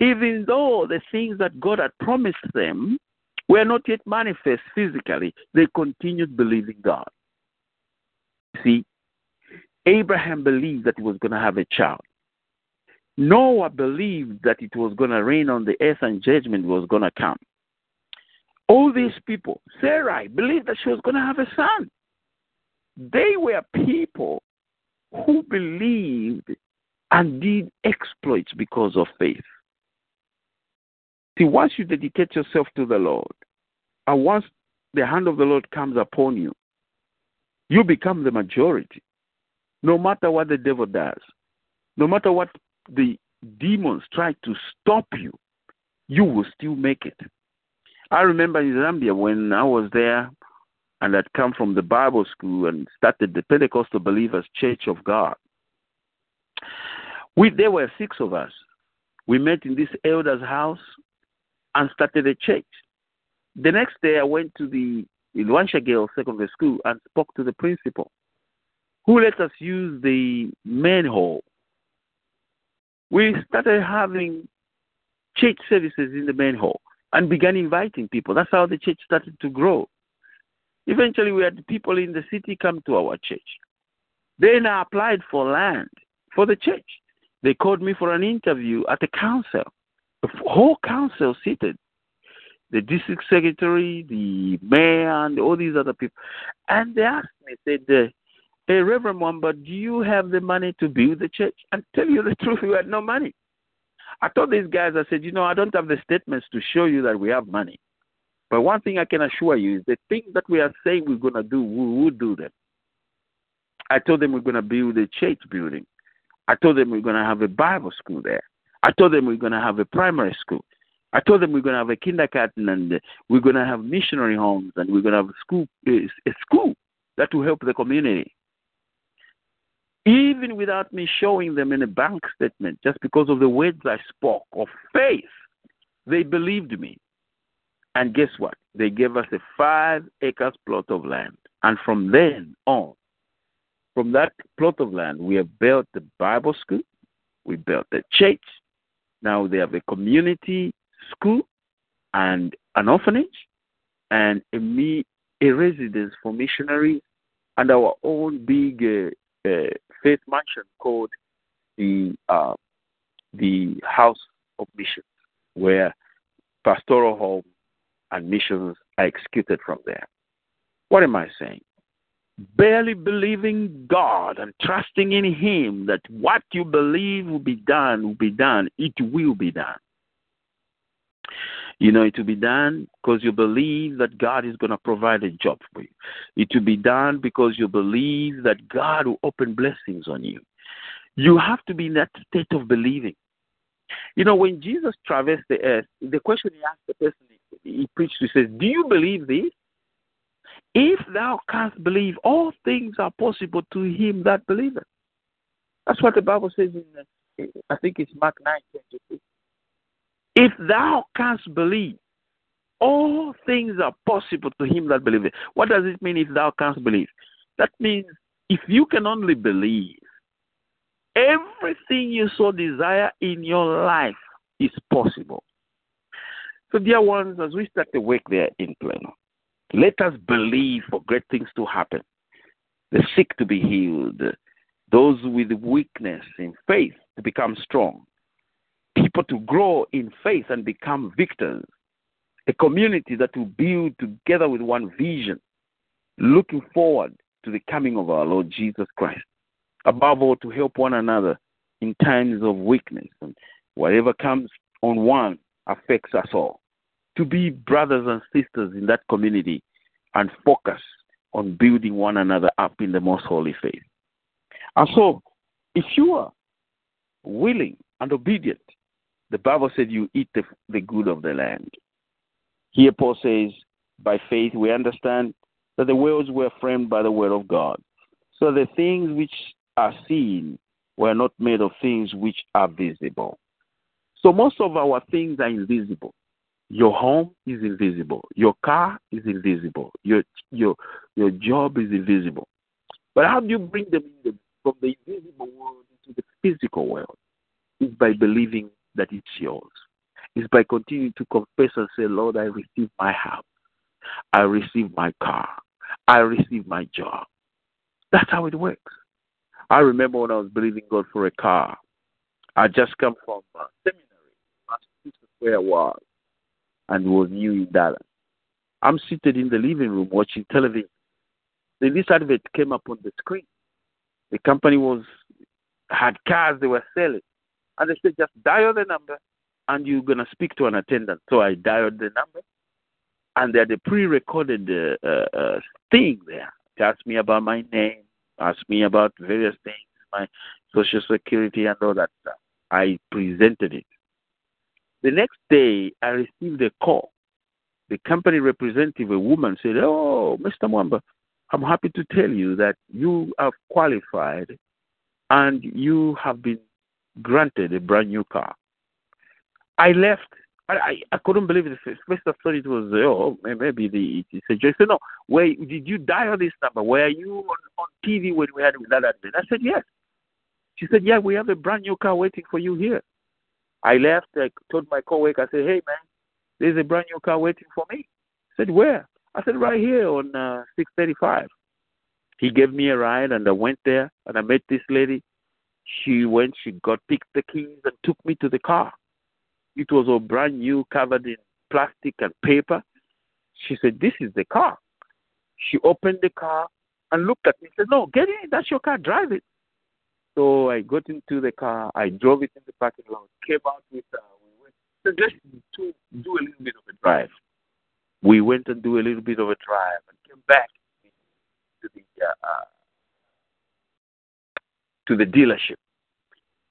even though the things that God had promised them were not yet manifest physically, they continued believing God. You See, Abraham believed that he was going to have a child. Noah believed that it was going to rain on the earth and judgment was going to come. All these people, Sarai believed that she was going to have a son. They were people who believed and did exploits because of faith. See, once you dedicate yourself to the Lord, and once the hand of the Lord comes upon you, you become the majority. No matter what the devil does, no matter what the demons try to stop you, you will still make it. I remember in Zambia when I was there and I'd come from the Bible school and started the Pentecostal Believers Church of God. We there were six of us. We met in this elder's house and started a church. The next day I went to the Ilwansha Girls Secondary School and spoke to the principal, who let us use the main hall. We started having church services in the main hall and began inviting people. That's how the church started to grow. Eventually, we had people in the city come to our church. Then I applied for land for the church. They called me for an interview at the council. The whole council seated. The district secretary, the mayor, and all these other people. And they asked me, said, uh, Hey, Reverend but do you have the money to build the church? And tell you the *laughs* truth, we had no money. I told these guys, I said, you know, I don't have the statements to show you that we have money. But one thing I can assure you is the things that we are saying we're going to do, we will do them. I told them we're going to build a church building. I told them we're going to have a Bible school there. I told them we're going to have a primary school. I told them we're going to have a kindergarten and we're going to have missionary homes and we're going to have a school, a school that will help the community. Even without me showing them in a bank statement, just because of the words I spoke of faith, they believed me. And guess what? They gave us a five acres plot of land. And from then on, from that plot of land, we have built the Bible school, we built the church. Now they have a community school and an orphanage and a, me, a residence for missionaries and our own big uh, uh, faith mansion called the uh, the House of Missions, where pastoral home and missions are executed from there. What am I saying? Barely believing God and trusting in Him that what you believe will be done will be done. It will be done. You know, it will be done because you believe that God is going to provide a job for you. It will be done because you believe that God will open blessings on you. You have to be in that state of believing. You know, when Jesus traversed the earth, the question he asked the person he preached to says, Do you believe this? If thou canst believe, all things are possible to him that believeth. That's what the Bible says in, uh, I think it's Mark 9 26. If thou canst believe, all things are possible to him that believeth. What does it mean if thou canst believe? That means if you can only believe, everything you so desire in your life is possible. So, dear ones, as we start to work there in Plano, let us believe for great things to happen, the sick to be healed, those with weakness in faith to become strong, people to grow in faith and become victors, a community that will build together with one vision, looking forward to the coming of our Lord Jesus Christ. Above all, to help one another in times of weakness. And whatever comes on one affects us all. To be brothers and sisters in that community and focus on building one another up in the most holy faith. And so, if you are willing and obedient, the Bible said you eat the, the good of the land. Here, Paul says, by faith we understand that the worlds were framed by the word of God. So the things which are seen were not made of things which are visible. So most of our things are invisible. Your home is invisible. Your car is invisible. Your your your job is invisible. But how do you bring them in from the invisible world into the physical world? Is by believing that it's yours. It's by continuing to confess and say, Lord, I receive my house. I receive my car. I receive my job. That's how it works. I remember when I was believing God for a car. I just come from a seminary, where I was, and was new in Dallas. I'm seated in the living room watching television. Then this advert came up on the screen. The company was had cars they were selling. And they said, just dial the number and you're going to speak to an attendant. So I dialed the number and they had a pre recorded uh, uh, uh, thing there. They asked me about my name, asked me about various things, my social security and all that stuff. I presented it. The next day, I received a call. The company representative, a woman, said, Oh, Mr. Mwamba, I'm happy to tell you that you have qualified and you have been granted a brand new car. I left. I, I, couldn't believe it. First I thought it was, oh, maybe the it's a joke. No, where did you dial this number? Were you on, on TV when we had that advert? I said, yes. She said, yeah, we have a brand new car waiting for you here. I left. I told my coworker, I said, hey, man, there's a brand new car waiting for me. I said, where? I said, right here on uh, 635. He gave me a ride, and I went there, and I met this lady. She went, she got picked the keys and took me to the car. It was all brand new, covered in plastic and paper. She said, This is the car. She opened the car and looked at me and said, No, get in. That's your car. Drive it. So I got into the car. I drove it in the parking lot. Came out with, uh, we went so just to do a little bit of a drive. We went and do a little bit of a drive and came back to the uh, uh, to the dealership.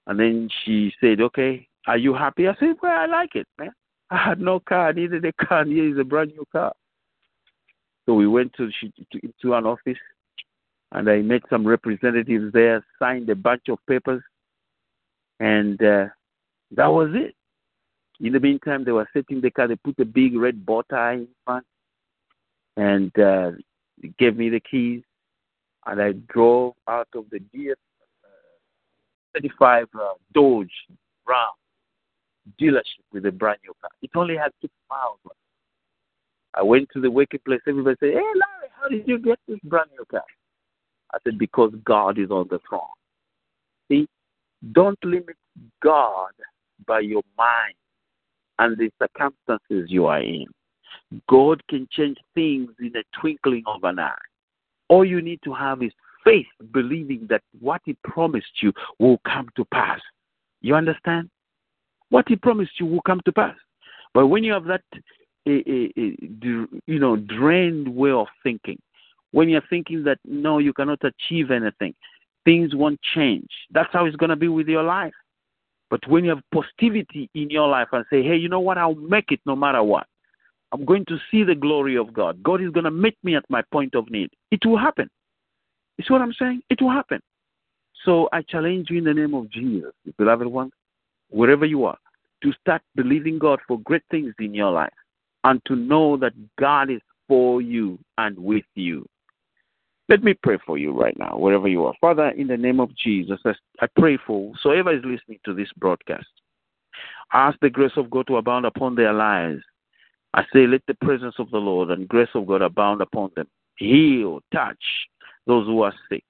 And then she said, "Okay, are you happy?" I said, "Well, I like it, man. I had no car. I needed a car. And here is a brand new car." So we went to, she, to to an office, and I met some representatives there, signed a bunch of papers, and uh, that was it. In the meantime, they were setting the car. They put a big red bow tie in front, and uh, gave me the keys, and I drove out of the DS uh, 35 uh, Dodge Ram dealership with a brand new car. It only had six miles. I went to the working place. Everybody said, "Hey, Larry, how did you get this brand new car?" I said, "Because God is on the throne." See, don't limit God by your mind and the circumstances you are in. God can change things in a twinkling of an eye. All you need to have is faith, believing that what He promised you will come to pass. You understand? What He promised you will come to pass. But when you have that, a, a, a, you know, drained way of thinking, when you're thinking that no, you cannot achieve anything, things won't change. That's how it's going to be with your life. But when you have positivity in your life and say, hey, you know what? I'll make it no matter what. I'm going to see the glory of God. God is going to meet me at my point of need. It will happen. You see what I'm saying? It will happen. So I challenge you in the name of Jesus, beloved one, wherever you are, to start believing God for great things in your life and to know that God is for you and with you. Let me pray for you right now, wherever you are. Father, in the name of Jesus, I pray for whoever is listening to this broadcast. Ask the grace of God to abound upon their lives. I say, let the presence of the Lord and grace of God abound upon them. Heal, touch those who are sick.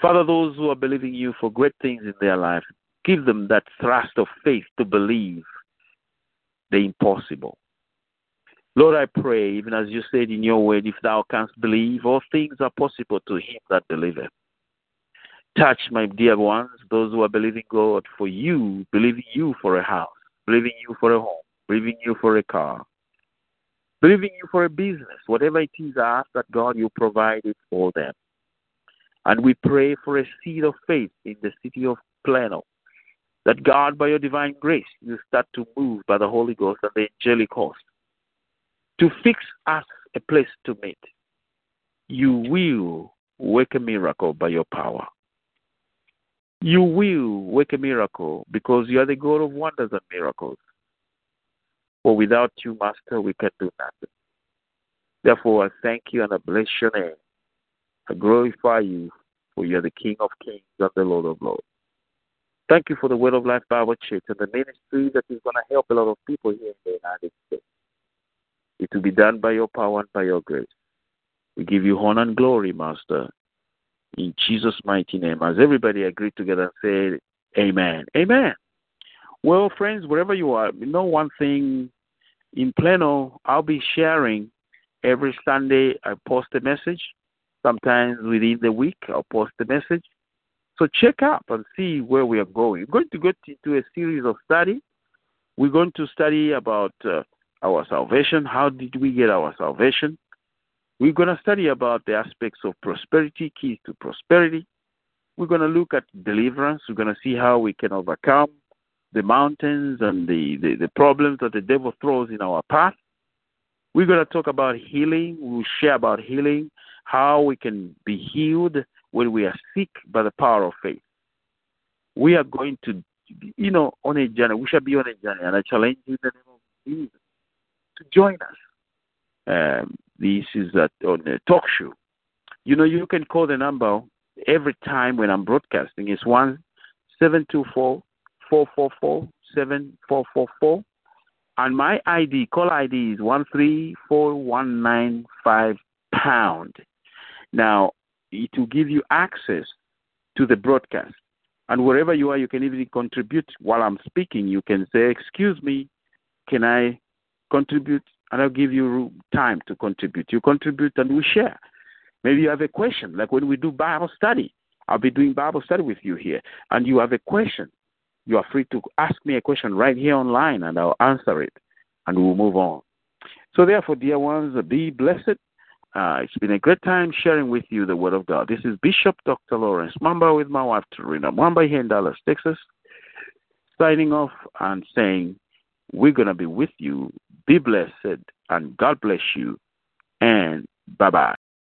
Father, those who are believing you for great things in their life, give them that thrust of faith to believe the impossible. Lord, I pray, even as you said in your word, if thou canst believe, all things are possible to him that believeth. Touch, my dear ones, those who are believing God for you, believing you for a house, believing you for a home, believing you for a car, believing you for a business, whatever it is, I ask that God, you provide it for them. And we pray for a seed of faith in the city of Plano, that God, by your divine grace, you start to move by the Holy Ghost and the angelic host to fix us a place to meet. You will work a miracle by your power. You will work a miracle because you are the God of wonders and miracles. For without you, Master, we can do nothing. Therefore, I thank you and I bless your name. I glorify you, for you are the King of kings and the Lord of lords. Thank you for the Word of Life Bible Church and the ministry that is going to help a lot of people here in the United States. It will be done by your power and by your grace. We give you honor and glory, Master. In Jesus' mighty name. As everybody agreed together and say, Amen. Amen. Well, friends, wherever you are, you know one thing in Plano, I'll be sharing every Sunday. I post a message. Sometimes within the week, I'll post a message. So check up and see where we are going. We're going to get into a series of study. We're going to study about uh, our salvation. How did we get our salvation? We're going to study about the aspects of prosperity, keys to prosperity. We're going to look at deliverance. We're going to see how we can overcome the mountains and the, the, the problems that the devil throws in our path. We're going to talk about healing. We'll share about healing, how we can be healed when we are sick by the power of faith. We are going to, you know, on a journey. We shall be on a journey, and I challenge you in the name of Jesus to join us. Um, this is at, on a talk show. You know, you can call the number every time when I'm broadcasting. It's one seven two four four four four seven four four four, and my ID call ID is one three four one nine five pound. Now, it will give you access to the broadcast. And wherever you are, you can even contribute while I'm speaking. You can say, Excuse me, can I contribute, and I'll give you time to contribute. You contribute, and we share. Maybe you have a question, like when we do Bible study. I'll be doing Bible study with you here, and you have a question. You are free to ask me a question right here online, and I'll answer it, and we'll move on. So, therefore, dear ones, be blessed. Uh, it's been a great time sharing with you the Word of God. This is Bishop Dr. Lawrence Mamba with my wife, Tarina Mamba, here in Dallas, Texas, signing off and saying, We're going to be with you. Be blessed, and God bless you, and bye bye.